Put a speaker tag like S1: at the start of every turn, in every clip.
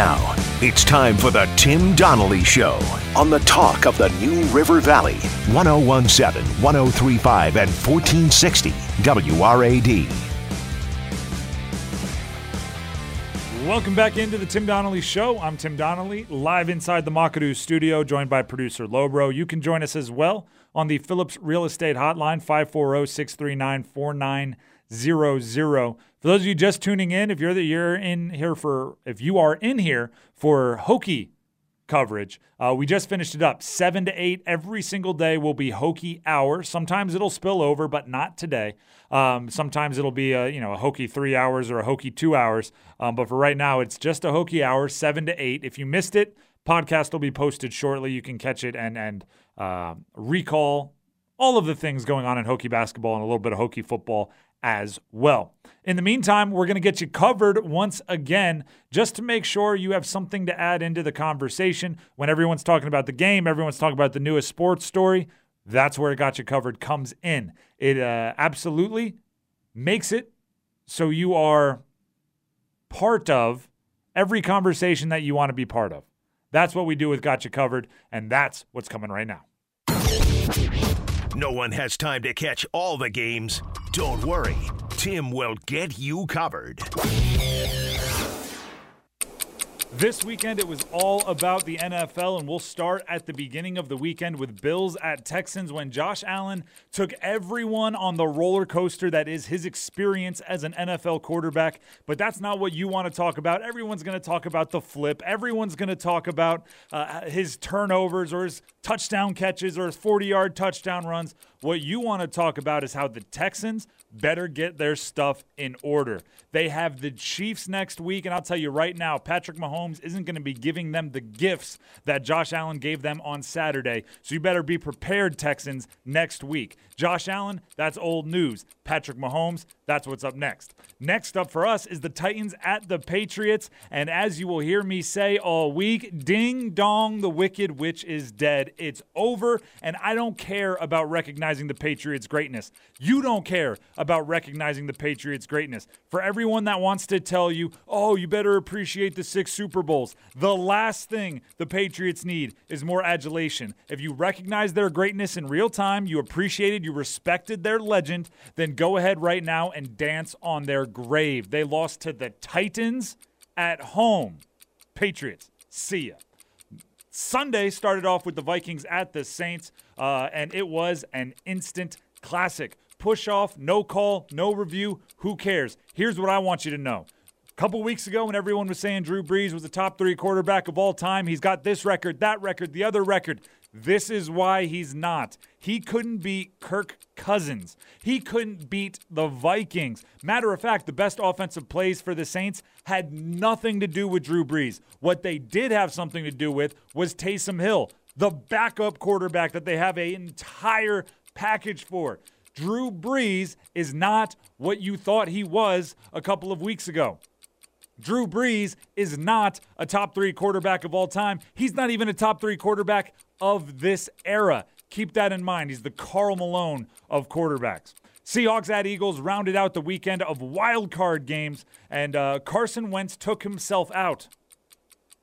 S1: now, it's time for the Tim Donnelly Show on the talk of the New River Valley, 1017, 1035, and 1460 WRAD.
S2: Welcome back into the Tim Donnelly Show. I'm Tim Donnelly, live inside the Makadu studio, joined by producer Lobro. You can join us as well on the Phillips Real Estate Hotline, 540 639 4900. For those of you just tuning in, if you're the, you're in here for if you are in here for Hokie coverage, uh, we just finished it up. Seven to eight every single day will be Hokie hour. Sometimes it'll spill over, but not today. Um, sometimes it'll be a you know a Hokie three hours or a Hokie two hours. Um, but for right now, it's just a Hokie hour, seven to eight. If you missed it, podcast will be posted shortly. You can catch it and and uh, recall all of the things going on in Hokie basketball and a little bit of Hokie football as well. In the meantime, we're going to get you covered once again just to make sure you have something to add into the conversation. When everyone's talking about the game, everyone's talking about the newest sports story. That's where got you covered comes in. It uh, absolutely makes it so you are part of every conversation that you want to be part of. That's what we do with Got You Covered, and that's what's coming right now.
S1: No one has time to catch all the games. Don't worry, Tim will get you covered.
S2: This weekend, it was all about the NFL, and we'll start at the beginning of the weekend with Bills at Texans when Josh Allen took everyone on the roller coaster that is his experience as an NFL quarterback. But that's not what you want to talk about. Everyone's going to talk about the flip, everyone's going to talk about uh, his turnovers or his touchdown catches or his 40 yard touchdown runs. What you want to talk about is how the Texans better get their stuff in order. They have the Chiefs next week, and I'll tell you right now, Patrick Mahomes isn't going to be giving them the gifts that Josh Allen gave them on Saturday. So you better be prepared, Texans, next week. Josh Allen, that's old news. Patrick Mahomes, that's what's up next. Next up for us is the Titans at the Patriots. And as you will hear me say all week, ding dong, the wicked witch is dead. It's over, and I don't care about recognizing the Patriots' greatness. You don't care about recognizing the Patriots' greatness. For everyone that wants to tell you, oh, you better appreciate the six Super Bowls, the last thing the Patriots need is more adulation. If you recognize their greatness in real time, you appreciated, you respected their legend, then go ahead right now and dance on their grave. They lost to the Titans at home. Patriots, see ya. Sunday started off with the Vikings at the Saints, uh, and it was an instant classic. Push off, no call, no review. Who cares? Here's what I want you to know. A couple weeks ago, when everyone was saying Drew Brees was the top three quarterback of all time, he's got this record, that record, the other record. This is why he's not. He couldn't beat Kirk Cousins. He couldn't beat the Vikings. Matter of fact, the best offensive plays for the Saints had nothing to do with Drew Brees. What they did have something to do with was Taysom Hill, the backup quarterback that they have an entire package for. Drew Brees is not what you thought he was a couple of weeks ago. Drew Brees is not a top three quarterback of all time. He's not even a top three quarterback of this era. Keep that in mind. He's the Karl Malone of quarterbacks. Seahawks at Eagles rounded out the weekend of wild card games, and uh, Carson Wentz took himself out.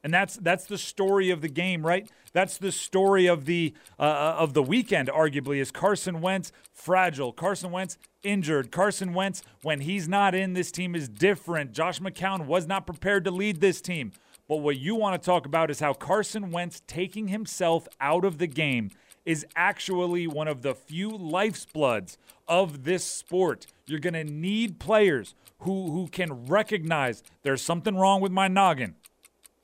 S2: And that's that's the story of the game, right? That's the story of the uh, uh, of the weekend. Arguably, is Carson Wentz fragile? Carson Wentz injured. Carson Wentz, when he's not in, this team is different. Josh McCown was not prepared to lead this team. But what you want to talk about is how Carson Wentz taking himself out of the game is actually one of the few lifebloods of this sport. You're going to need players who, who can recognize there's something wrong with my noggin.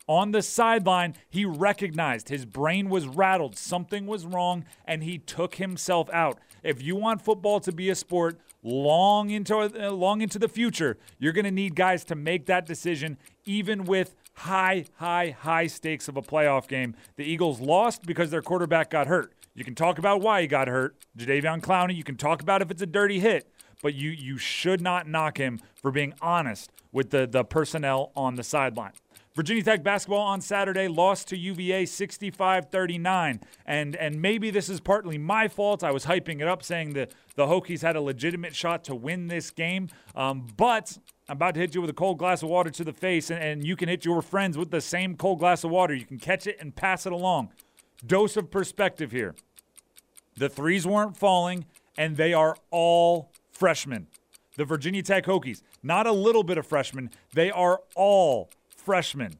S2: On the sideline, he recognized his brain was rattled, something was wrong, and he took himself out. If you want football to be a sport long into uh, long into the future, you're going to need guys to make that decision even with high high high stakes of a playoff game. The Eagles lost because their quarterback got hurt. You can talk about why he got hurt. Jadeveon Clowney, you can talk about if it's a dirty hit, but you you should not knock him for being honest with the the personnel on the sideline. Virginia Tech basketball on Saturday lost to UVA 65-39. And and maybe this is partly my fault. I was hyping it up saying the the Hokies had a legitimate shot to win this game. Um, but I'm about to hit you with a cold glass of water to the face, and, and you can hit your friends with the same cold glass of water. You can catch it and pass it along. Dose of perspective here. The threes weren't falling, and they are all freshmen. The Virginia Tech Hokies, not a little bit of freshmen, they are all freshmen.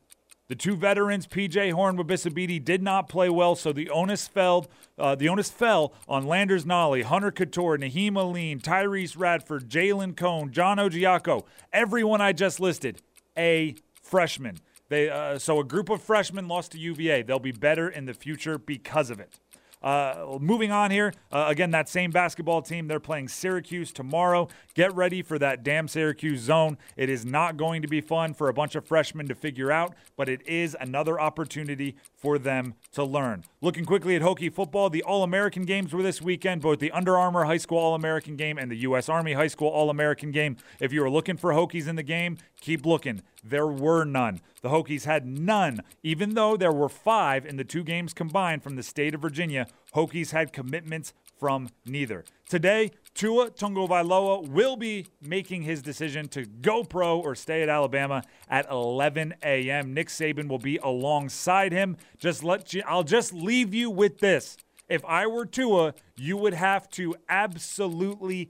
S2: The two veterans, PJ Horne Wabissa Bede, did not play well, so the onus fell. Uh, the onus fell on Landers Nolley, Hunter Cattoor, Nahiem Alleyne, Tyrece Radford, Jalen Cohn, John Ojiako. Everyone I just listed, a freshman. They uh, so a group of freshmen lost to UVA. They'll be better in the future because of it. Uh, moving on here, uh, again, that same basketball team, they're playing Syracuse tomorrow. Get ready for that damn Syracuse zone. It is not going to be fun for a bunch of freshmen to figure out, but it is another opportunity for them to learn. Looking quickly at Hokie football, the All American games were this weekend, both the Under Armour High School All American game and the U.S. Army High School All American game. If you are looking for Hokies in the game, keep looking. There were none. The Hokies had none, even though there were five in the two games combined from the state of Virginia. Hokies had commitments from neither. Today, Tua Tagovailoa will be making his decision to go pro or stay at Alabama at 11 a.m. Nick Saban will be alongside him. Just let you, I'll just leave you with this. If I were Tua, you would have to absolutely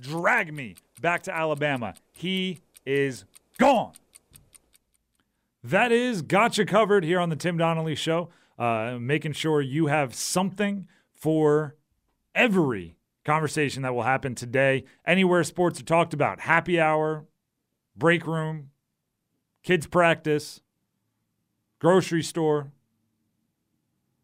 S2: drag me back to Alabama. He is gone. That is gotcha covered here on the Tim Donnelly Show, uh, making sure you have something for every conversation that will happen today. Anywhere sports are talked about, happy hour, break room, kids' practice, grocery store,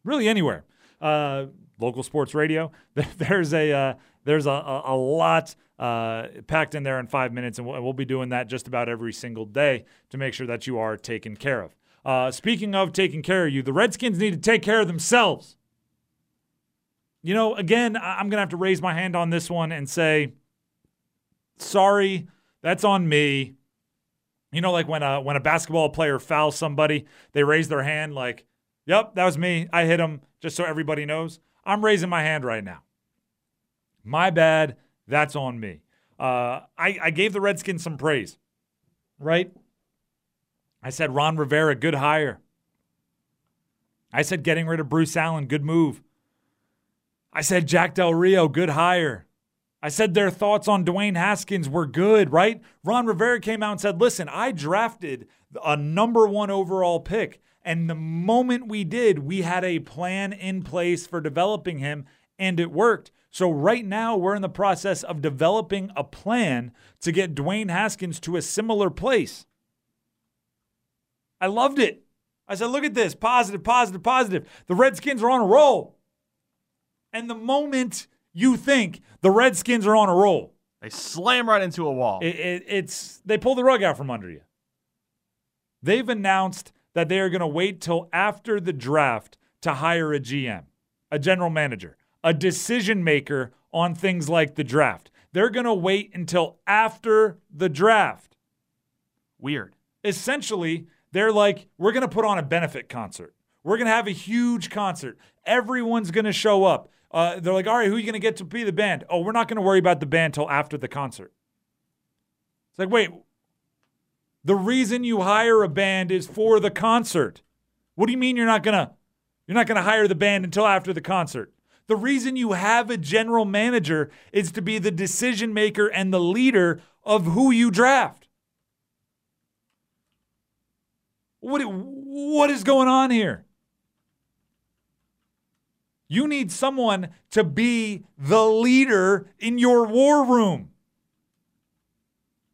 S2: really anywhere. Uh, local sports radio. There's a uh, there's a, a, lot uh, packed in there in five minutes, and we'll, we'll, be doing that just about every single day to make sure that you are taken care of. Uh, speaking of taking care of you, the Redskins need to take care of themselves. You know, again, I'm going to have to raise my hand on this one and say, sorry, that's on me. You know, like when a when a basketball player fouls somebody, they raise their hand like, "Yep, that was me. I hit him." Just so everybody knows, I'm raising my hand right now. My bad. That's on me. Uh, I, I gave the Redskins some praise, right? I said Ron Rivera, good hire. I said getting rid of Bruce Allen, good move. I said Jack Del Rio, good hire. I said their thoughts on Dwayne Haskins were good, right? Ron Rivera came out and said, listen, I drafted a number one overall pick. And the moment we did, we had a plan in place for developing him, and it worked. So, right now, we're in the process of developing a plan to get Dwayne Haskins to a similar place. I loved it. I said, look at this positive, positive, positive. The Redskins are on a roll. And the moment you think the Redskins are on a roll,
S3: they slam right into a wall.
S2: It, it, it's they pull the rug out from under you. They've announced that they are going to wait till after the draft to hire a GM, a general manager a decision maker on things like the draft. They're going to wait until after the draft.
S3: Weird.
S2: Essentially, they're like, we're going to put on a benefit concert. We're going to have a huge concert. Everyone's going to show up. Uh, they're like, all right, who are you going to get to be the band? Oh, we're not going to worry about the band till after the concert. It's like, wait, the reason you hire a band is for the concert. What do you mean you're not to you're not to hire the band until after the concert? The reason you have a general manager is to be the decision maker and the leader of who you draft. What, what is going on here? You need someone to be the leader in your war room.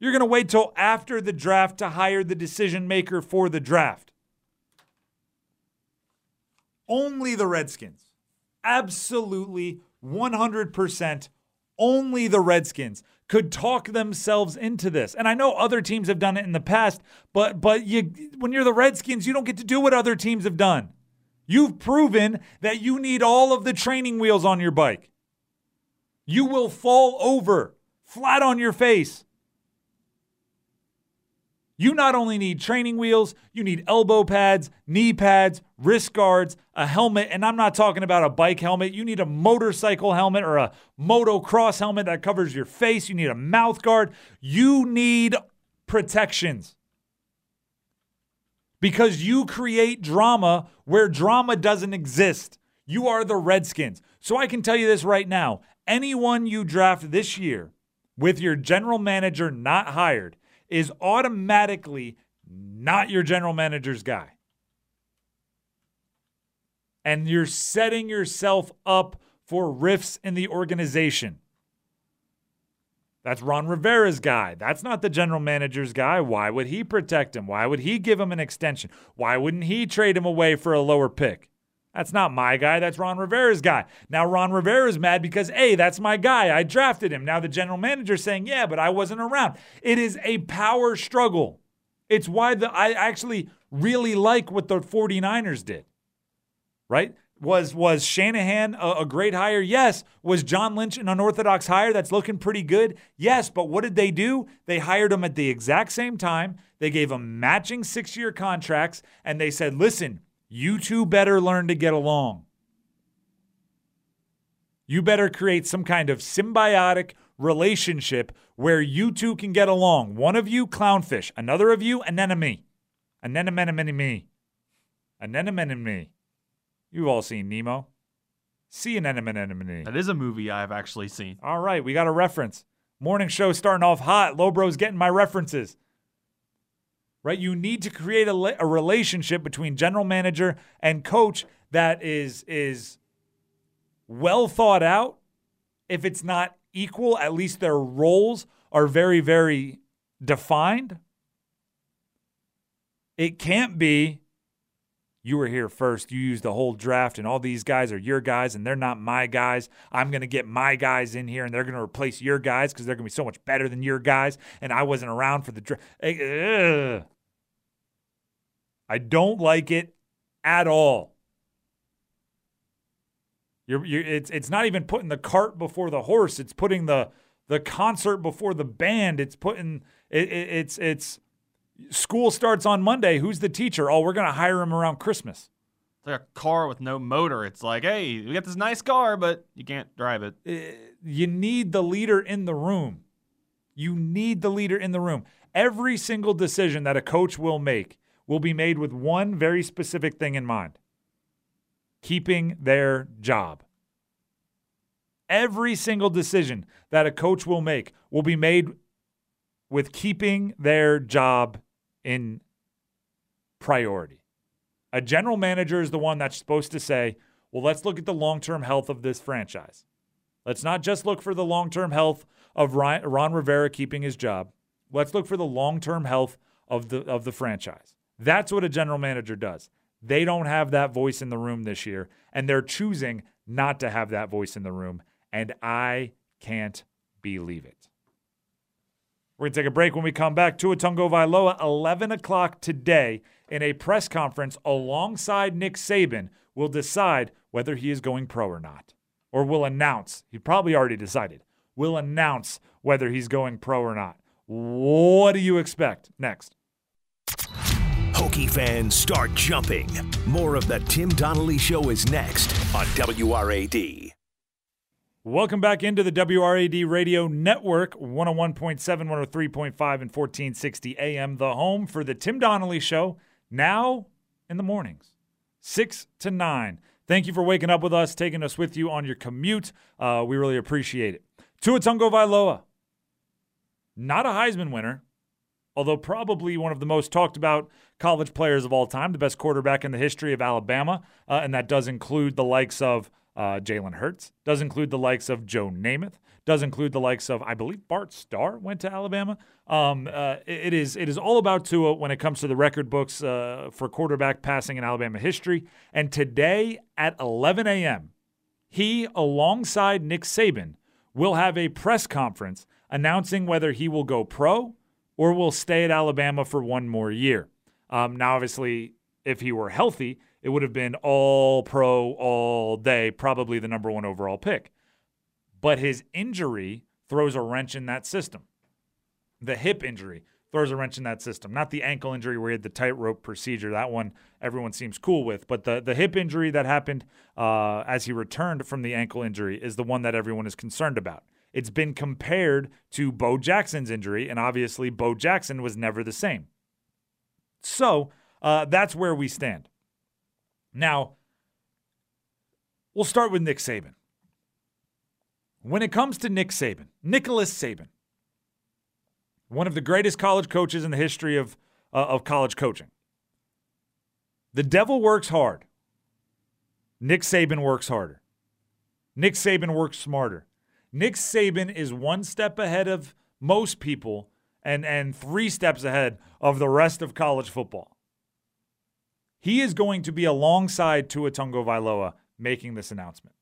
S2: You're going to wait till after the draft to hire the decision maker for the draft. Only the Redskins absolutely 100% only the Redskins could talk themselves into this. And I know other teams have done it in the past, but but you when you're the Redskins, you don't get to do what other teams have done. You've proven that you need all of the training wheels on your bike. You will fall over flat on your face. You not only need training wheels, you need elbow pads, knee pads, wrist guards, a helmet, and I'm not talking about a bike helmet. You need a motorcycle helmet or a motocross helmet that covers your face. You need a mouth guard. You need protections. Because you create drama where drama doesn't exist. You are the Redskins. So I can tell you this right now anyone you draft this year with your general manager not hired is automatically not your general manager's guy. And you're setting yourself up for rifts in the organization. That's Ron Rivera's guy. That's not the general manager's guy. Why would he protect him? Why would he give him an extension? Why wouldn't he trade him away for a lower pick? That's not my guy. That's Ron Rivera's guy. Now Ron Rivera's mad because, hey, that's my guy. I drafted him. Now the general manager's saying, yeah, but I wasn't around. It is a power struggle. It's why the I actually really like what the 49ers did. Right? Was was Shanahan a, a great hire? Yes. Was John Lynch an unorthodox hire that's looking pretty good? Yes. But what did they do? They hired him at the exact same time. They gave him matching six year contracts, and they said, listen, you two better learn to get along. You better create some kind of symbiotic relationship where you two can get along. One of you, clownfish. Another of you, anemone. Anemone. Me, anemone. Me. You've all seen Nemo. See an anemone.
S3: That is a movie I've actually seen.
S2: All right, we got a reference. Morning show starting off hot. Lobro's getting my references right? You need to create a, a relationship between general manager and coach that is is well thought out. If it's not equal, at least their roles are very very defined. It can't be you were here first. You used the whole draft, and all these guys are your guys, and they're not my guys. I'm going to get my guys in here, and they're going to replace your guys because they're going to be so much better than your guys. And I wasn't around for the draft. I don't like it at all. You're, you're, it's, it's not even putting the cart before the horse. It's putting the, the concert before the band. It's putting it, it, it's it's school starts on Monday. Who's the teacher? Oh, we're gonna hire him around Christmas.
S3: It's like a car with no motor. It's like, hey, we got this nice car, but you can't drive it.
S2: Uh, you need the leader in the room. You need the leader in the room. Every single decision that a coach will make will be made with one very specific thing in mind keeping their job. Every single decision that a coach will make will be made with keeping their job in priority. A general manager is the one that's supposed to say, well, let's look at the long term health of this franchise. Let's not just look for the long term health of Ron Rivera keeping his job. Let's look for the long term health of the, of the franchise. That's what a general manager does. They don't have that voice in the room this year, and they're choosing not to have that voice in the room. And I can't believe it. We're going to take a break when we come back. Tua Tagovailoa, 11 o'clock today, in a press conference alongside Nick Saban, will decide whether he is going pro or not, or will announce. He probably already decided. Will announce whether he's going pro or not. What do you expect next?
S1: Hokie fans start jumping. More of the Tim Donnelly Show is next on WRAD.
S2: Welcome back into the WRAD Radio Network, 101.7, 103.5, and 1460 AM, the home for the Tim Donnelly Show, now in the mornings, 6 to 9. Thank you for waking up with us, taking us with you on your commute. Uh, we really appreciate it. Tua Tagovailoa, not a Heisman winner, although probably one of the most talked about college players of all time, the best quarterback in the history of Alabama, uh, and that does include the likes of uh, Jalen Hurts, does include the likes of Joe Namath, does include the likes of I believe Bart Starr went to Alabama. Um, uh, it is it is all about Tua when it comes to the record books uh, for quarterback passing in Alabama history. And today at 11 a.m., he alongside Nick Saban will have a press conference announcing whether he will go pro or will stay at Alabama for one more year. Um, now, obviously, if he were healthy, it would have been all pro all day, probably the number one overall pick. But his injury throws a wrench in that system. The hip injury throws a wrench in that system. Not the ankle injury where he had the tightrope procedure. That one everyone seems cool with. But the, the hip injury that happened uh, as he returned from the ankle injury is the one that everyone is concerned about. It's been compared to Bo Jackson's injury, and obviously Bo Jackson was never the same. So uh, that's where we stand. Now, we'll start with Nick Saban. When it comes to Nick Saban, Nicholas Saban, one of the greatest college coaches in the history of, uh, of college coaching. The devil works hard. Nick Saban works harder. Nick Saban works smarter. Nick Saban is one step ahead of most people and, and three steps ahead of the rest of college football. He is going to be alongside Tua Tagovailoa making this announcement.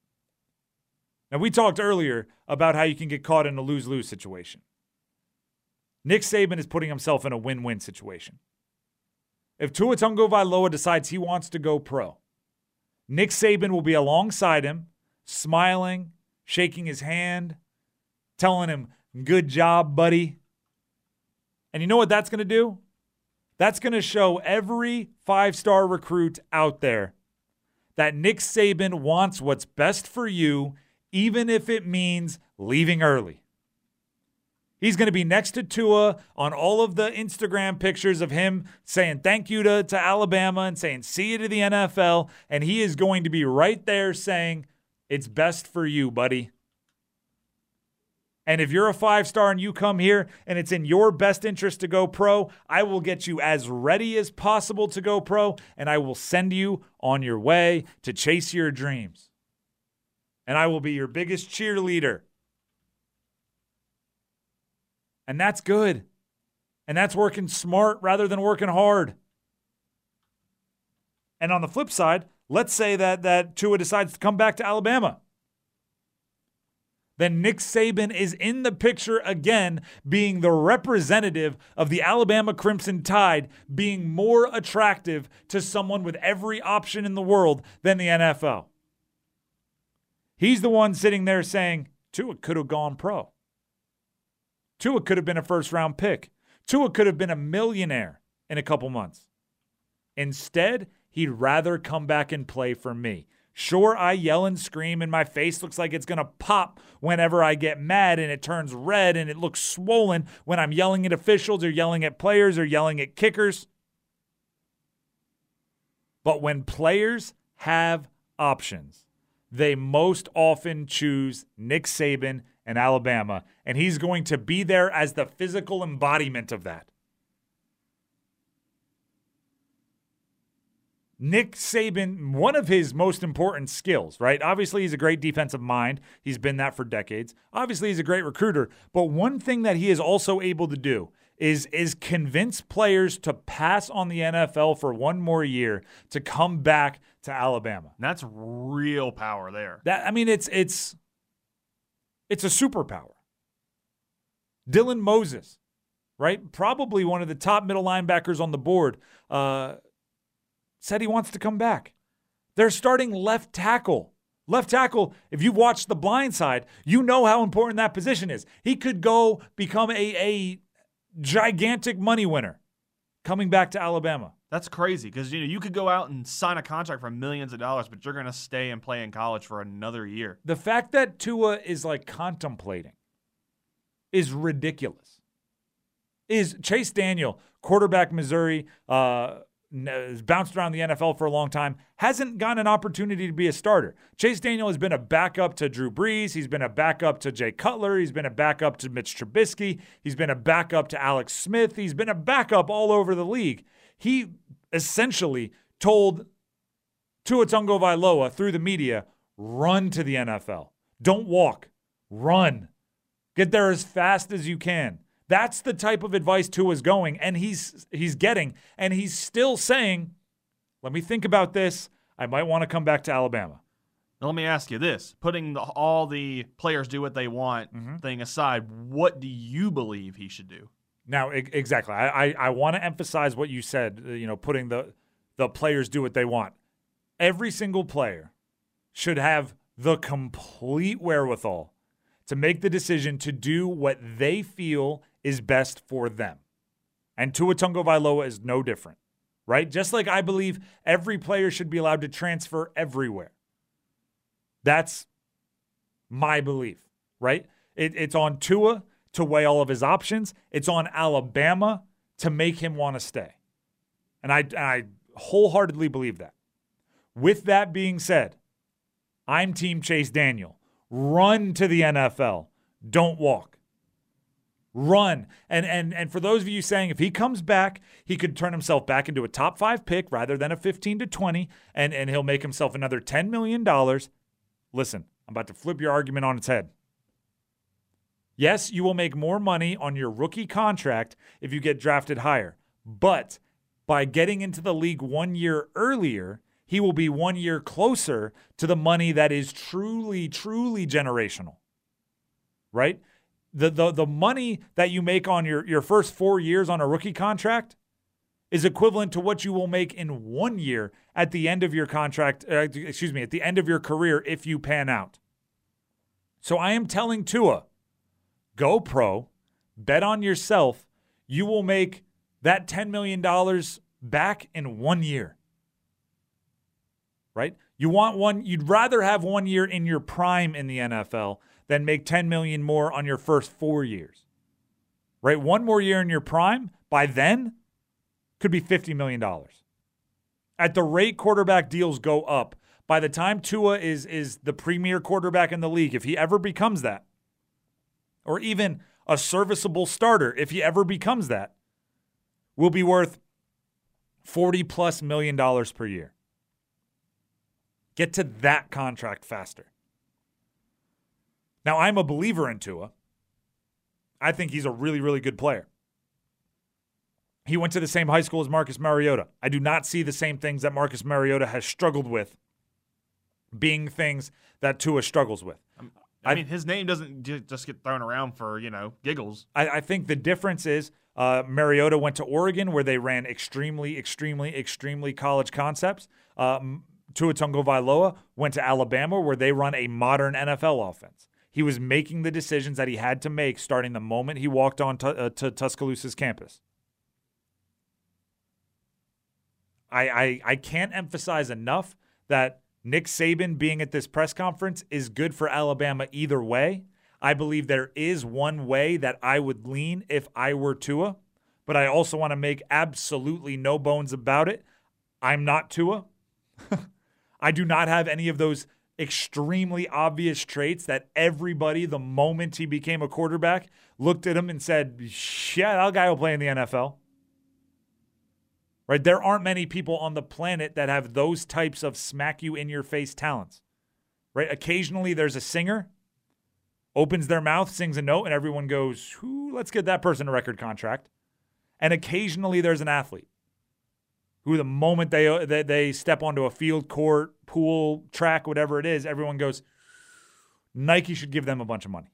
S2: Now, we talked earlier about how you can get caught in a lose lose situation. Nick Saban is putting himself in a win win situation. If Tua Tagovailoa decides he wants to go pro, Nick Saban will be alongside him, smiling, shaking his hand, telling him, Good job, buddy. And you know what that's going to do? That's going to show every five star recruit out there that Nick Saban wants what's best for you, even if it means leaving early. He's going to be next to Tua on all of the Instagram pictures of him saying thank you to, to Alabama and saying see you to the NFL. And he is going to be right there saying, it's best for you, buddy. And if you're a five star and you come here and it's in your best interest to go pro, I will get you as ready as possible to go pro and I will send you on your way to chase your dreams. And I will be your biggest cheerleader. And that's good. And that's working smart rather than working hard. And on the flip side, let's say that that Tua decides to come back to Alabama. Then Nick Saban is in the picture again, being the representative of the Alabama Crimson Tide, being more attractive to someone with every option in the world than the NFL. He's the one sitting there saying, Tua could have gone pro. Tua could have been a first round pick. Tua could have been a millionaire in a couple months. Instead, he'd rather come back and play for me. Sure, I yell and scream, and my face looks like it's going to pop whenever I get mad, and it turns red and it looks swollen when I'm yelling at officials or yelling at players or yelling at kickers. But when players have options, they most often choose Nick Saban and Alabama, and he's going to be there as the physical embodiment of that. Nick Saban, one of his most important skills, right? Obviously, he's a great defensive mind. He's been that for decades. Obviously, he's a great recruiter. But one thing that he is also able to do is is convince players to pass on the NFL for one more year to come back to Alabama.
S3: That's real power there.
S2: That I mean, it's it's it's a superpower. Dylan Moses, right? Probably one of the top middle linebackers on the board. Uh, said he wants to come back. They're starting left tackle. Left tackle, if you've watched The Blind Side, you know how important that position is. He could go become a, a gigantic money winner coming back to Alabama.
S3: That's crazy because you know you could go out and sign a contract for millions of dollars, but you're going to stay and play in college for another year.
S2: The fact that Tua is like contemplating is ridiculous. Is Chase Daniel, quarterback Missouri, uh, has bounced around the NFL for a long time, hasn't gotten an opportunity to be a starter. Chase Daniel has been a backup to Drew Brees. He's been a backup to Jay Cutler. He's been a backup to Mitch Trubisky. He's been a backup to Alex Smith. He's been a backup all over the league. He essentially told Tua Tagovailoa through the media, run to the NFL. Don't walk, run. Get there as fast as you can. That's the type of advice Tua's going and he's he's getting and he's still saying, "Let me think about this. I might want to come back to Alabama."
S3: Now, let me ask you this: putting the, all the players do what they want mm-hmm. thing aside, what do you believe he should do?
S2: Now, exactly. I, I, I want to emphasize what you said. Uh, you know, putting the the players do what they want. Every single player should have the complete wherewithal to make the decision to do what they feel is best for them. And Tua Tagovailoa is no different, right? Just like I believe every player should be allowed to transfer everywhere. That's my belief, right? It, it's on Tua to weigh all of his options. It's on Alabama to make him want to stay. And I, I wholeheartedly believe that. With that being said, I'm Team Chase Daniel. Run to the NFL. Don't walk. Run. And and and for those of you saying if he comes back, he could turn himself back into a top 5 pick rather than a 15 to 20 and and he'll make himself another 10 million dollars. Listen, I'm about to flip your argument on its head. Yes, you will make more money on your rookie contract if you get drafted higher. But by getting into the league 1 year earlier, he will be 1 year closer to the money that is truly truly generational. Right? the the the money that you make on your your first 4 years on a rookie contract is equivalent to what you will make in 1 year at the end of your contract uh, excuse me at the end of your career if you pan out. So I am telling Tua go pro, bet on yourself, you will make that 10 million dollars back in 1 year. Right? You want one you'd rather have 1 year in your prime in the NFL than make 10 million more on your first 4 years. Right? One more year in your prime, by then could be 50 million dollars. At the rate quarterback deals go up, by the time Tua is is the premier quarterback in the league, if he ever becomes that, or even a serviceable starter, if he ever becomes that, will be worth 40 plus million dollars per year. Get to that contract faster. Now, I'm a believer in Tua. I think he's a really, really good player. He went to the same high school as Marcus Mariota. I do not see the same things that Marcus Mariota has struggled with being things that Tua struggles with.
S3: Um, I, I mean, his name doesn't just get thrown around for, you know, giggles.
S2: I, I think the difference is uh, Mariota went to Oregon where they ran extremely, extremely, extremely college concepts. Um, Tua Tagovailoa went to Alabama where they run a modern NFL offense. He was making the decisions that he had to make starting the moment he walked on to, uh, to Tuscaloosa's campus. I, I, I can't emphasize enough that Nick Saban being at this press conference is good for Alabama either way. I believe there is one way that I would lean if I were Tua, but I also want to make absolutely no bones about it. I'm not Tua. I do not have any of those extremely obvious traits that everybody, the moment he became a quarterback, looked at him and said, shit, that guy will play in the NFL. Right? There aren't many people on the planet that have those types of smack you in your face talents. Right? Occasionally there's a singer, opens their mouth, sings a note, and everyone goes, let's get that person a record contract. And occasionally there's an athlete who the moment they, uh, they they step onto a field, court, pool, track, whatever it is, everyone goes, Nike should give them a bunch of money.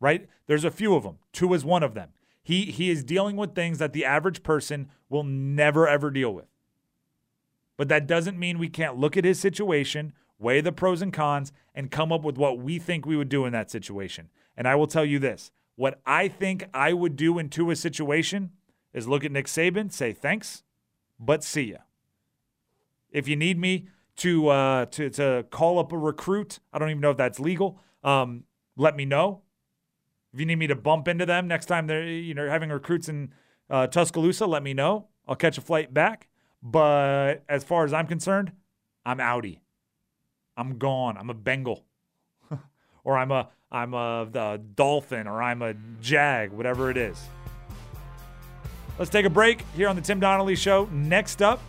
S2: Right? There's a few of them. Tua is one of them. He he is dealing with things that the average person will never ever deal with. But that doesn't mean we can't look at his situation, weigh the pros and cons, and come up with what we think we would do in that situation. And I will tell you this what I think I would do in Tua's situation is look at Nick Saban, say thanks, but see ya. If you need me to uh, to to call up a recruit, I don't even know if that's legal. Um, let me know. If you need me to bump into them next time they're you know having recruits in uh, Tuscaloosa, let me know. I'll catch a flight back. But as far as I'm concerned, I'm outie. I'm gone. I'm a Bengal, or I'm a I'm a the Dolphin, or I'm a Jag, whatever it is. Let's take a break here on the Tim Donnelly Show. Next up,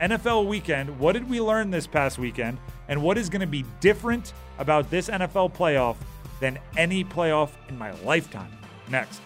S2: NFL weekend. What did we learn this past weekend? And what is going to be different about this NFL playoff than any playoff in my lifetime? Next.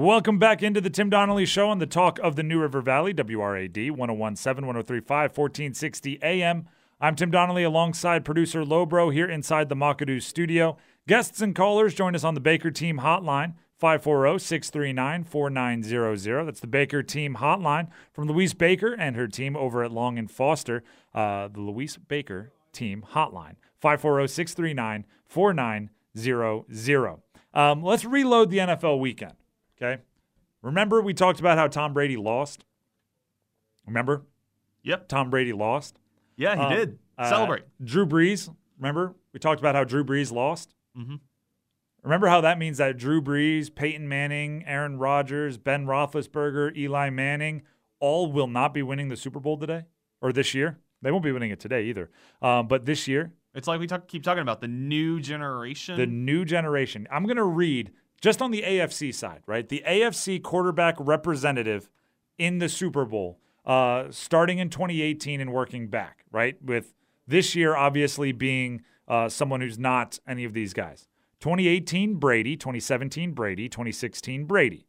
S2: Welcome back into the Tim Donnelly Show on the talk of the New River Valley, WRAD 1017, 1035, 1460 AM. I'm Tim Donnelly alongside producer Lobro here inside the Makadu studio. Guests and callers join us on the Baker Team hotline 540 639 4900. That's the Baker team hotline from Louise Baker and her team over at Long and Foster. Uh, the Louise Baker team hotline 540 639 4900. Um, let's reload the NFL weekend. Okay. Remember, we talked about how Tom Brady lost? Remember?
S3: Yep.
S2: Tom Brady lost.
S3: Yeah, he
S2: Um,
S3: did.
S2: uh,
S3: Celebrate.
S2: Drew Brees, remember? We talked about how Drew Brees lost.
S3: Mhm.
S2: Remember how that means that Drew Brees, Peyton Manning, Aaron Rodgers, Ben Roethlisberger, Eli Manning, all will not be winning the Super Bowl today or this year. They won't be winning it today either. Um, but this year,
S3: It's like we talk, keep talking about the new generation.
S2: the new generation. I'm going to read just on the AFC side, right? The AFC quarterback representative in the Super Bowl, uh, starting in 2018 and working back, right? With this year obviously being uh, someone who's not any of these guys. 2018 Brady, 2017 Brady, 2016 Brady.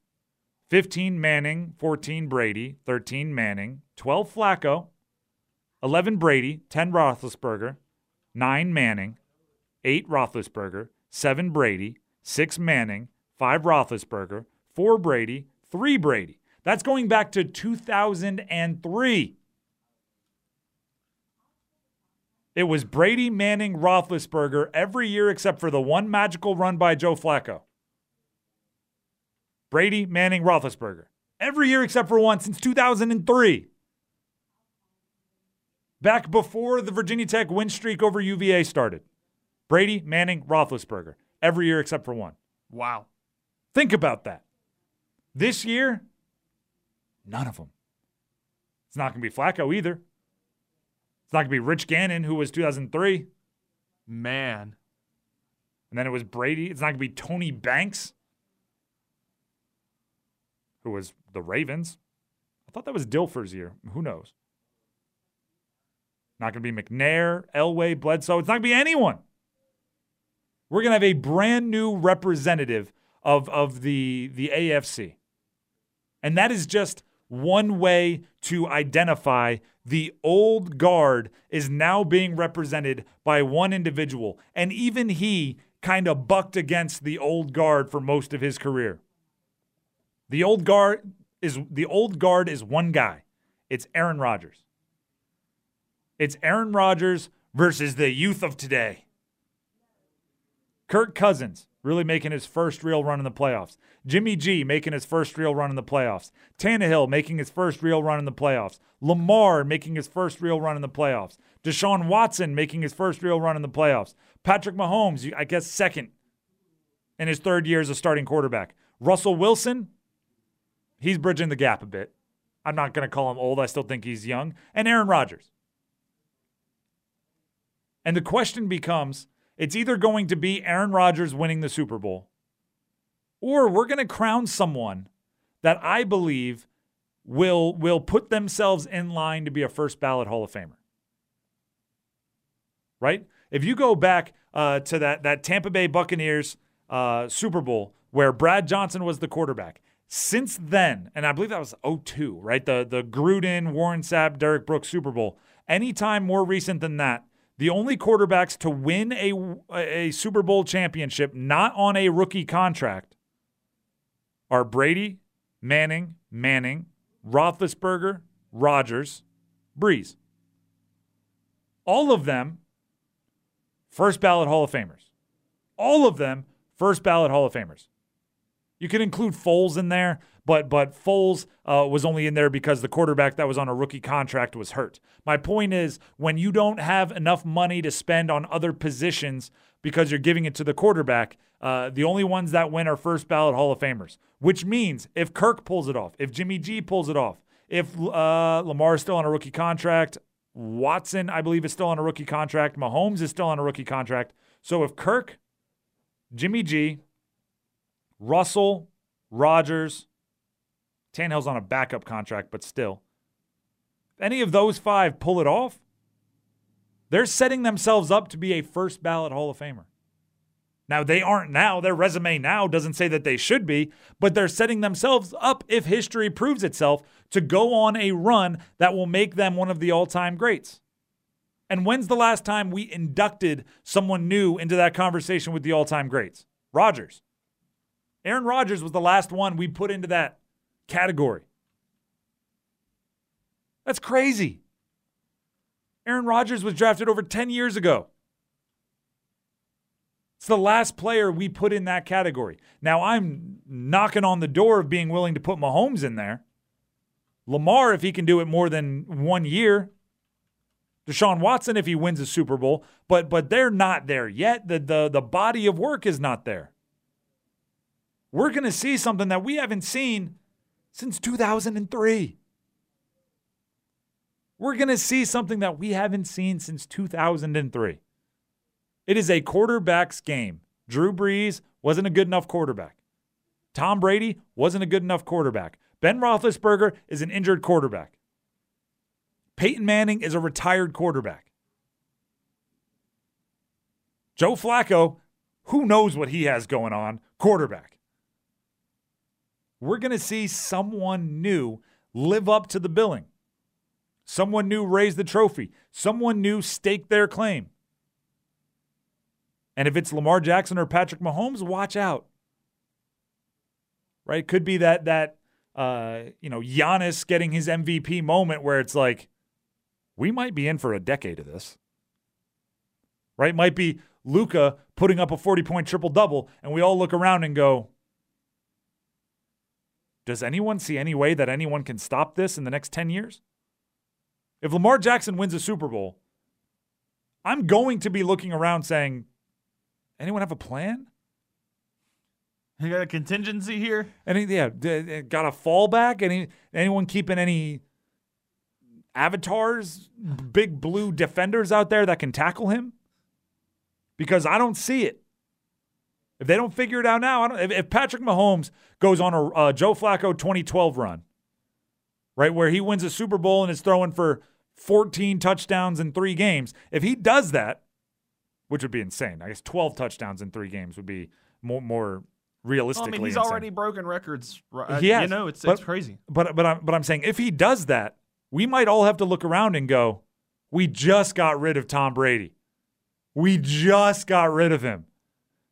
S2: 15 Manning, 14 Brady, 13 Manning, 12 Flacco, 11 Brady, 10 Roethlisberger, 9 Manning, 8 Roethlisberger, 7 Brady, 6 Manning, 5 Roethlisberger, 4 Brady, 3 Brady. That's going back to 2003. It was Brady, Manning, Roethlisberger every year except for the one magical run by Joe Flacco. Brady, Manning, Roethlisberger. Every year except for one since 2003. Back before the Virginia Tech win streak over UVA started. Brady, Manning, Roethlisberger. Every year except for one.
S3: wow.
S2: Think about that. This year, none of them. It's not going to be Flacco either. It's not going to be Rich Gannon, who was 2003.
S3: Man.
S2: And then it was Brady. It's not going to be Tony Banks, who was the Ravens. I thought that was Dilfer's year. Who knows? Not going to be McNair, Elway, Bledsoe. It's not going to be anyone. We're going to have a brand new representative of, of the, the AFC. And that is just one way to identify the old guard is now being represented by one individual. And even he kind of bucked against the old guard for most of his career. The old guard is the old guard is one guy. It's Aaron Rodgers. It's Aaron Rodgers versus the youth of today. Kirk Cousins really making his first real run in the playoffs. Jimmy G making his first real run in the playoffs. Tannehill making his first real run in the playoffs. Lamar making his first real run in the playoffs. Deshaun Watson making his first real run in the playoffs. Patrick Mahomes, I guess, second in his third year as a starting quarterback. Russell Wilson, he's bridging the gap a bit. I'm not going to call him old. I still think he's young. And Aaron Rodgers. And the question becomes it's either going to be Aaron Rodgers winning the Super Bowl, or we're going to crown someone that I believe will, will put themselves in line to be a first ballot Hall of Famer. Right? If you go back uh, to that, that Tampa Bay Buccaneers uh, Super Bowl where Brad Johnson was the quarterback, since then, and I believe that was 02, right? The, the Gruden, Warren Sapp, Derrick Brooks Super Bowl. Anytime more recent than that, the only quarterbacks to win a, a Super Bowl championship not on a rookie contract are Brady, Manning, Manning, Roethlisberger, Rodgers, Brees. All of them first ballot Hall of Famers. All of them first ballot Hall of Famers. You can include Foles in there, but but Foles uh, was only in there because the quarterback that was on a rookie contract was hurt. My point is, when you don't have enough money to spend on other positions because you're giving it to the quarterback, uh, the only ones that win are first ballot Hall of Famers. Which means if Kirk pulls it off, if Jimmy G pulls it off, if uh, Lamar is still on a rookie contract, Watson I believe is still on a rookie contract, Mahomes is still on a rookie contract. So if Kirk, Jimmy G, Russell, Rodgers, Tannehill's on a backup contract, but still. If any of those five pull it off, they're setting themselves up to be a first ballot Hall of Famer. Now, they aren't now. Their resume now doesn't say that they should be, but they're setting themselves up, if history proves itself, to go on a run that will make them one of the all time greats. And when's the last time we inducted someone new into that conversation with the all time greats? Rodgers. Aaron Rodgers was the last one we put into that category. That's crazy. Aaron Rodgers was drafted over 10 years ago. It's the last player we put in that category. Now I'm knocking on the door of being willing to put Mahomes in there. Lamar, if he can do it more than one year. Deshaun Watson, if he wins a Super Bowl, but but they're not there yet. The the the body of work is not there. We're gonna see something that we haven't seen since 2003. We're gonna see something that we haven't seen since 2003. It is a quarterback's game. Drew Brees wasn't a good enough quarterback. Tom Brady wasn't a good enough quarterback. Ben Roethlisberger is an injured quarterback. Peyton Manning is a retired quarterback. Joe Flacco, who knows what he has going on, quarterback. We're going to see someone new live up to the billing. Someone new raise the trophy. Someone new stake their claim. And if it's Lamar Jackson or Patrick Mahomes, watch out. Right? Could be that that uh, you know, Giannis getting his MVP moment where it's like, we might be in for a decade of this. Right? Might be Luka putting up a 40 point triple double, and we all look around and go, does anyone see any way that anyone can stop this in the next 10 years? If Lamar Jackson wins a Super Bowl, I'm going to be looking around saying, anyone have a plan?
S3: You got a contingency here?
S2: Any yeah, got a fallback? Any anyone keeping any avatars, big blue defenders out there that can tackle him? Because I don't see it. If they don't figure it out now, I don't, if, if Patrick Mahomes goes on a uh, Joe Flacco 2012 run, right, where he wins a Super Bowl and is throwing for 14 touchdowns in three games, if he does that, which would be insane, I guess 12 touchdowns in three games would be more more realistically.
S3: Well, I mean, he's
S2: insane.
S3: already broken records.
S2: He has,
S3: you know, it's
S2: but-
S3: it's crazy.
S2: But but I'm but I'm saying if he does that, we might all have to look around and go, "We just got rid of Tom Brady. We just got rid of him.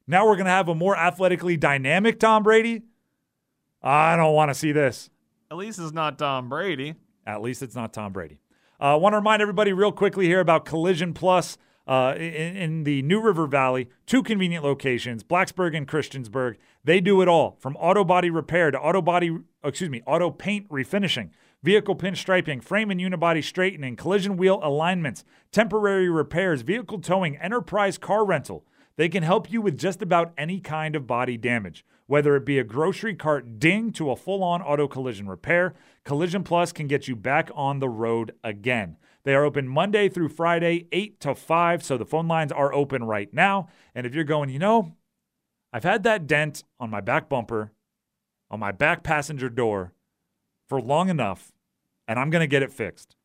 S2: Now we're going to have a more athletically dynamic Tom Brady? I don't want to see this.
S3: At least it's not Tom Brady.
S2: At least it's not Tom Brady. I uh, want to remind everybody real quickly here about Collision Plus uh, in, in the New River Valley, two convenient locations, Blacksburg and Christiansburg. They do it all from auto body repair to auto body, excuse me, auto paint refinishing, vehicle pinstriping, frame and unibody straightening, collision wheel alignments, temporary repairs, vehicle towing, enterprise car rental. They can help you with just about any kind of body damage. Whether it be a grocery cart ding to a full on auto collision repair, Collision Plus can get you back on the road again. They are open Monday through Friday, 8 to 5, so the phone lines are open right now. And if you're going, you know, I've had that dent on my back bumper, on my back passenger door for long enough, and I'm going to get it fixed,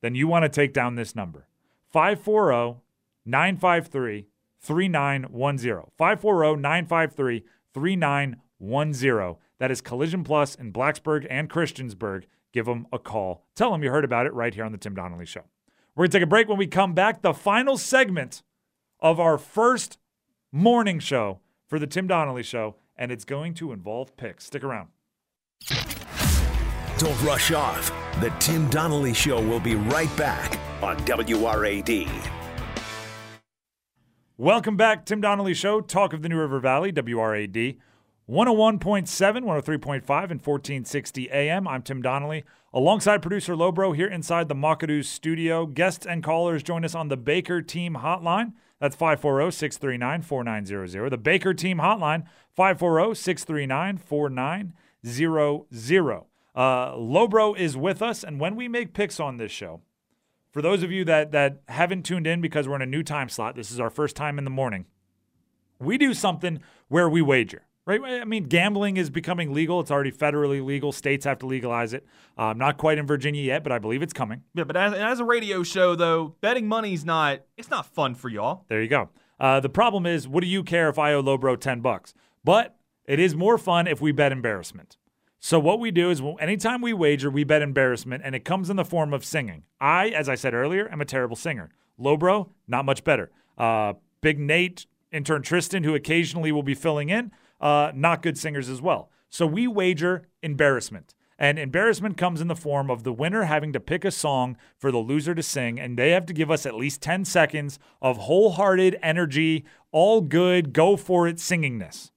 S2: then you want to take down this number 540 953 3910. 540 953 3910. That is Collision Plus in Blacksburg and Christiansburg. Give them a call. Tell them you heard about it right here on the Tim Donnelly Show. We're going to take a break when we come back. The final segment of our first morning show for the Tim Donnelly Show, and it's going to involve picks. Stick around.
S1: Don't rush off. The Tim Donnelly Show will be right back on WRAD.
S2: Welcome back, Tim Donnelly Show, Talk of the New River Valley, WRAD. 101.7, 103.5, and 1460 AM. I'm Tim Donnelly, alongside producer Lobro here inside the Makadoos studio. Guests and callers join us on the Baker Team Hotline. That's 540 639 4900. The Baker Team Hotline, 540 639 4900. Uh, Lobro is with us, and when we make picks on this show, for those of you that, that haven't tuned in because we're in a new time slot, this is our first time in the morning, we do something where we wager. Right? I mean, gambling is becoming legal. It's already federally legal. States have to legalize it. Um, not quite in Virginia yet, but I believe it's coming.
S3: Yeah, but as, as a radio show, though, betting money's not it's not fun for y'all.
S2: There you go. Uh, the problem is, what do you care if I owe Lobro 10 bucks? But it is more fun if we bet embarrassment. So what we do is anytime we wager, we bet embarrassment, and it comes in the form of singing. I, as I said earlier, am a terrible singer. Lobro, not much better. Uh, Big Nate, intern Tristan, who occasionally will be filling in, uh, not good singers as well. So we wager embarrassment. And embarrassment comes in the form of the winner having to pick a song for the loser to sing, and they have to give us at least 10 seconds of wholehearted energy, all good, go for it singingness.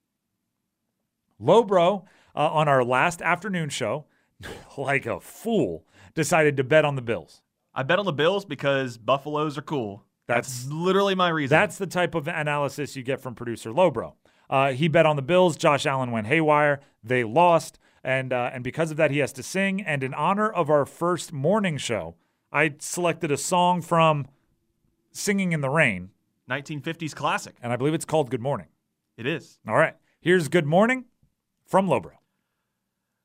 S2: Lowbro, uh, on our last afternoon show, like a fool, decided to bet on the Bills.
S3: I bet on the Bills because Buffaloes are cool.
S2: That's-
S3: That's literally my reason.
S2: That's the type of analysis you get from producer Lowbro. Uh, he bet on the Bills. Josh Allen went haywire. They lost, and uh, and because of that, he has to sing. And in honor of our first morning show, I selected a song from "Singing in the Rain,"
S3: 1950s classic.
S2: and I believe it's called "Good Morning."
S3: It is.
S2: All right, here's "Good Morning" from Lowbro.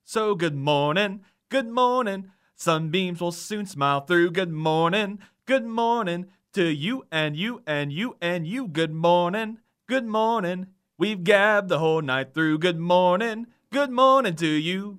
S3: So good morning, good morning. Sunbeams will soon smile through. Good morning, good morning to you and you and you and you. Good morning, good morning. We've gabbed the whole night through. Good morning, good morning to you.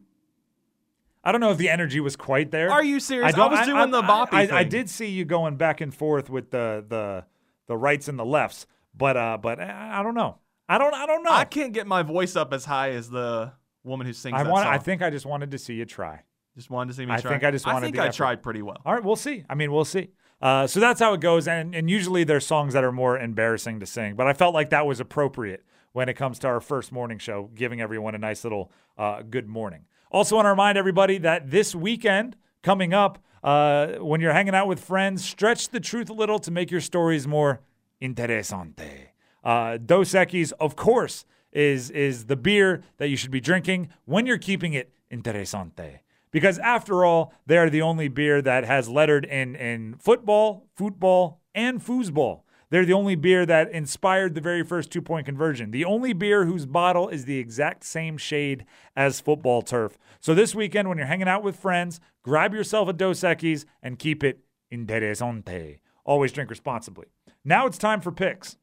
S2: I don't know if the energy was quite there.
S3: Are you serious? I,
S2: don't-
S3: was doing the boppy
S2: I, I,
S3: thing.
S2: I did see you going back and forth with the the the rights and the lefts, but uh, but I I don't know. I don't. I don't know.
S3: I can't get my voice up as high as the woman who sings
S2: I want. I think I just wanted to see you try.
S3: just wanted to see me
S2: I
S3: try.
S2: think I just wanted
S3: I think I
S2: effort.
S3: tried pretty well.
S2: All right, we'll see. I mean, we'll see. Uh, so that's how it goes, and and usually there's songs that are more embarrassing to sing, but I felt like that was appropriate when it comes to our first morning show, giving everyone a nice little uh, good morning. Also, want to remind everybody that this weekend coming up, uh, when you're hanging out with friends, stretch the truth a little to make your stories more interesante. Uh, Dos Equis, of course, is is the beer that you should be drinking when you're keeping it interesante. Because after all, they are the only beer that has lettered in in football, football, and foosball. They're the only beer that inspired the very first two point conversion. The only beer whose bottle is the exact same shade as football turf. So this weekend, when you're hanging out with friends, grab yourself a Dos Equis and keep it interesante. Always drink responsibly. Now it's time for picks.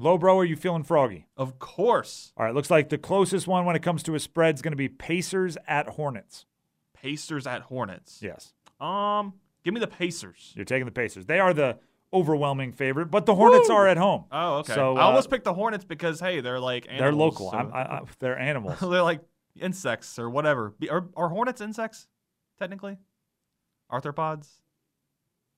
S2: Low bro, are you feeling froggy?
S3: Of course.
S2: All right, looks like the closest one when it comes to a spread is going to be Pacers at Hornets.
S3: Pacers at Hornets.
S2: Yes,
S3: Um, give me the Pacers.
S2: you're taking the Pacers. They are the overwhelming favorite, but the Hornets
S3: Woo!
S2: are at home.
S3: Oh, okay.
S2: So
S3: I
S2: uh,
S3: almost picked the Hornets because hey, they're like animals,
S2: they're local.
S3: so-
S2: I, I, they're animals.
S3: they're like insects or whatever. Are, are hornets insects technically? Arthropods?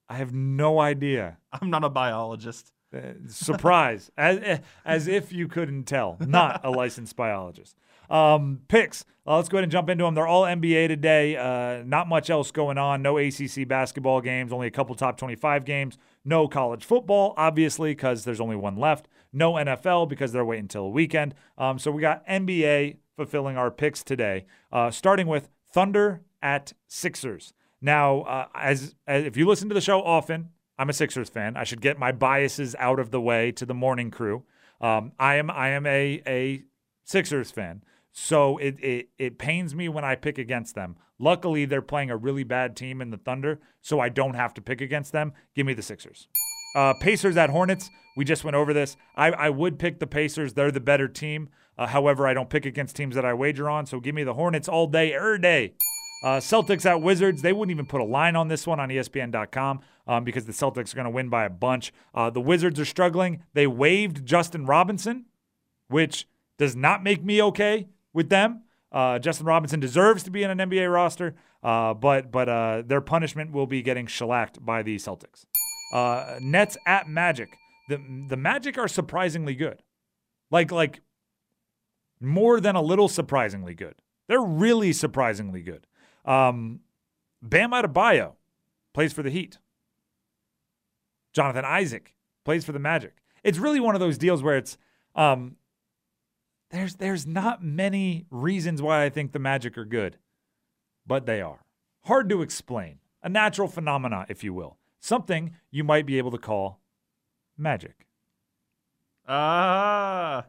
S2: I have no idea.
S3: I'm not a biologist.
S2: Uh, surprise, as as if you couldn't tell. Not a licensed biologist. Um, picks. Uh, let's go ahead and jump into them. They're all NBA today. Uh, not much else going on. No ACC basketball games. Only a couple top 25 games. No college football, obviously, because there's only one left. No NFL because they're waiting until the weekend. Um, so we got NBA fulfilling our picks today. Uh, starting with Thunder at Sixers. Now, uh, as, as if you listen to the show often, I'm a Sixers fan. I should get my biases out of the way to the morning crew. Um, I am I am a a Sixers fan, so it, it it pains me when I pick against them. Luckily, they're playing a really bad team in the Thunder, so I don't have to pick against them. Give me the Sixers. Uh, Pacers at Hornets. We just went over this. I, I would pick the Pacers. They're the better team. Uh, however, I don't pick against teams that I wager on. So give me the Hornets all day, every day. Uh, Celtics at Wizards. They wouldn't even put a line on this one on ESPN.com um, because the Celtics are going to win by a bunch. Uh, the Wizards are struggling. They waived Justin Robinson, which does not make me okay with them. Uh, Justin Robinson deserves to be in an NBA roster, uh, but but uh, their punishment will be getting shellacked by the Celtics. Uh, Nets at Magic. The the Magic are surprisingly good, like like more than a little surprisingly good. They're really surprisingly good. Um, Bam Adebayo plays for the Heat. Jonathan Isaac plays for the Magic. It's really one of those deals where it's um, there's there's not many reasons why I think the Magic are good, but they are. Hard to explain. A natural phenomena, if you will. Something you might be able to call magic.
S3: Ah.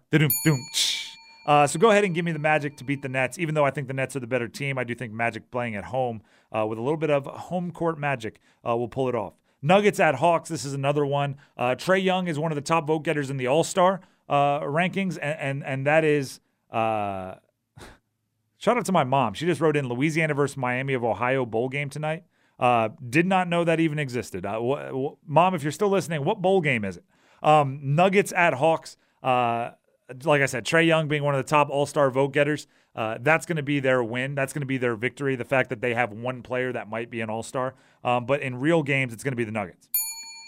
S2: Tsh. Uh, so go ahead and give me the Magic to beat the Nets. Even though I think the Nets are the better team, I do think Magic playing at home uh, with a little bit of home court magic uh, will pull it off. Nuggets at Hawks. This is another one. Uh, Trae Young is one of the top vote getters in the All Star uh, rankings, and, and and that is. Uh, shout out to my mom. She just wrote in Louisiana versus Miami of Ohio bowl game tonight. Did not know that even existed. Mom, if you're still listening, what bowl game is it? Um, Nuggets at Hawks. Uh, like I said, Trae Young being one of the top All Star vote getters, uh, that's going to be their win. That's going to be their victory. The fact that they have one player that might be an All Star, um, but in real games, it's going to be the Nuggets.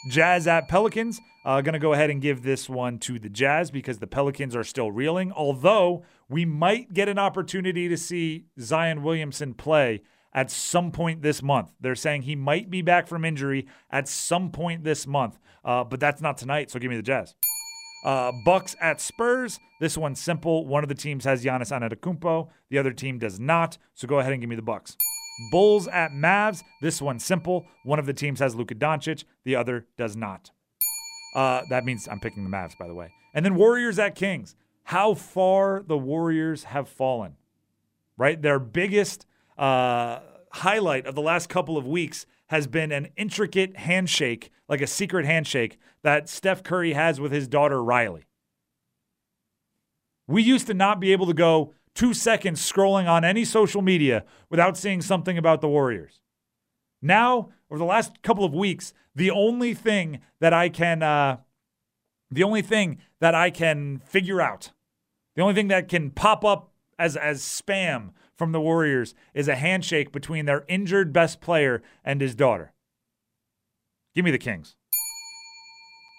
S2: Jazz at Pelicans. Uh, going to go ahead and give this one to the Jazz because the Pelicans are still reeling. Although we might get an opportunity to see Zion Williamson play at some point this month. They're saying he might be back from injury at some point this month, uh, but that's not tonight. So give me the Jazz. Uh, Bucks at Spurs. This one's simple. One of the teams has Giannis Antetokounmpo. The other team does not. So go ahead and give me the Bucks. Bulls at Mavs. This one's simple. One of the teams has Luka Doncic. The other does not. Uh, that means I'm picking the Mavs, by the way. And then Warriors at Kings. How far the Warriors have fallen, right? Their biggest uh, highlight of the last couple of weeks has been an intricate handshake, like a secret handshake that Steph Curry has with his daughter Riley. We used to not be able to go two seconds scrolling on any social media without seeing something about the Warriors. Now, over the last couple of weeks, the only thing that I can, uh, the only thing that I can figure out, the only thing that can pop up as as spam from the Warriors is a handshake between their injured best player and his daughter. Give me the Kings.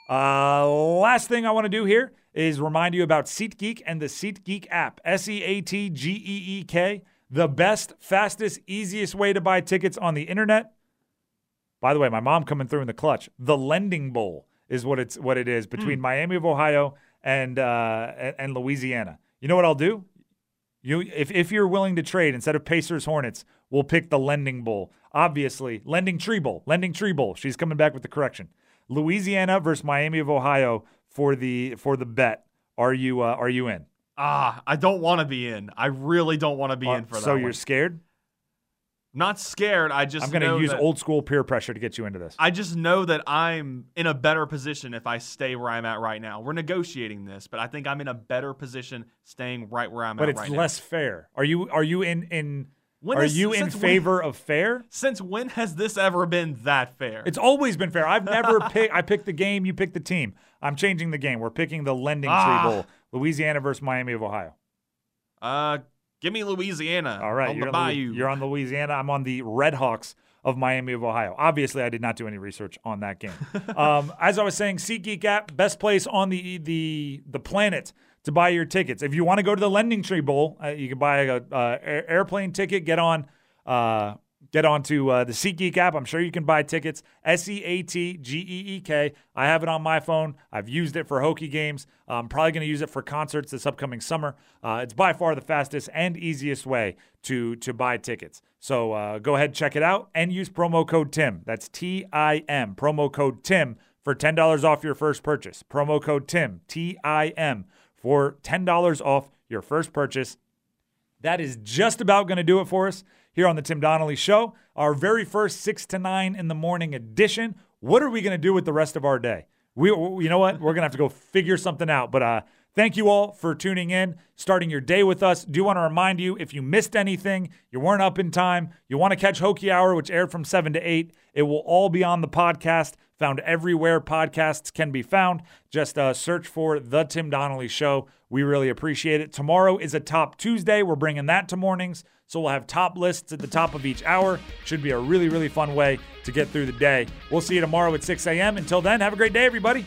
S2: Uh, last thing I want to do here is remind you about SeatGeek and the SeatGeek app. S E A T G E E K, the best, fastest, easiest way to buy tickets on the internet. By the way, my mom coming through in the clutch. The Lending Bowl is what it's what it is between mm. Miami of Ohio and uh, and Louisiana. You know what I'll do? You if if you're willing to trade instead of Pacers Hornets, we'll pick the Lending Bowl. Obviously, Lending Tree Bowl. Lending Tree Bowl. She's coming back with the correction. Louisiana versus Miami of Ohio for the for the bet. Are you uh, are you in?
S3: Ah, I don't want to be in. I really don't want to be uh, in for that.
S2: So
S3: one.
S2: you're scared?
S3: Not scared. I just
S2: I'm going to use
S3: that,
S2: old school peer pressure to get you into this.
S3: I just know that I'm in a better position if I stay where I'm at right now. We're negotiating this, but I think I'm in a better position staying right where I'm
S2: but
S3: at.
S2: But
S3: it's
S2: right less
S3: now.
S2: fair. Are you are you in in when Are you in favor
S3: when,
S2: of fair?
S3: Since when has this ever been that fair?
S2: It's always been fair. I've never picked. I picked the game. You picked the team. I'm changing the game. We're picking the Lending ah. Tree Bowl, Louisiana versus Miami of Ohio.
S3: Uh, give me Louisiana.
S2: All right,
S3: on
S2: you're
S3: the
S2: on
S3: Bayou.
S2: You're on Louisiana. I'm on the Red Hawks of Miami of Ohio. Obviously, I did not do any research on that game. um, as I was saying, SeatGeek app, best place on the the the planet to buy your tickets. If you want to go to the Lending Tree Bowl, uh, you can buy a, uh, airplane ticket. Get on uh, get onto uh, the SeatGeek app. I'm sure you can buy tickets. S E A T G E E K. I have it on my phone. I've used it for Hokie games. I'm probably going to use it for concerts this upcoming summer. Uh, it's by far the fastest and easiest way to to buy tickets. So uh, go ahead, check it out, and use promo code Tim. That's T I M. Promo code Tim for ten dollars off your first purchase. Promo code Tim T I M for ten dollars off your first purchase. That is just about going to do it for us here on the Tim Donnelly Show. Our very first six to nine in the morning edition. What are we going to do with the rest of our day? We, you know what? We're going to have to go figure something out. But uh, thank you all for tuning in, starting your day with us. Do want to remind you if you missed anything, you weren't up in time, you want to catch Hokie Hour, which aired from 7 to 8, it will all be on the podcast, found everywhere podcasts can be found. Just uh, search for The Tim Donnelly Show. We really appreciate it. Tomorrow is a Top Tuesday. We're bringing that to mornings. So we'll have top lists at the top of each hour. Should be a really, really fun way to get through the day. We'll see you tomorrow at 6 a.m. Until then, have a great day, everybody.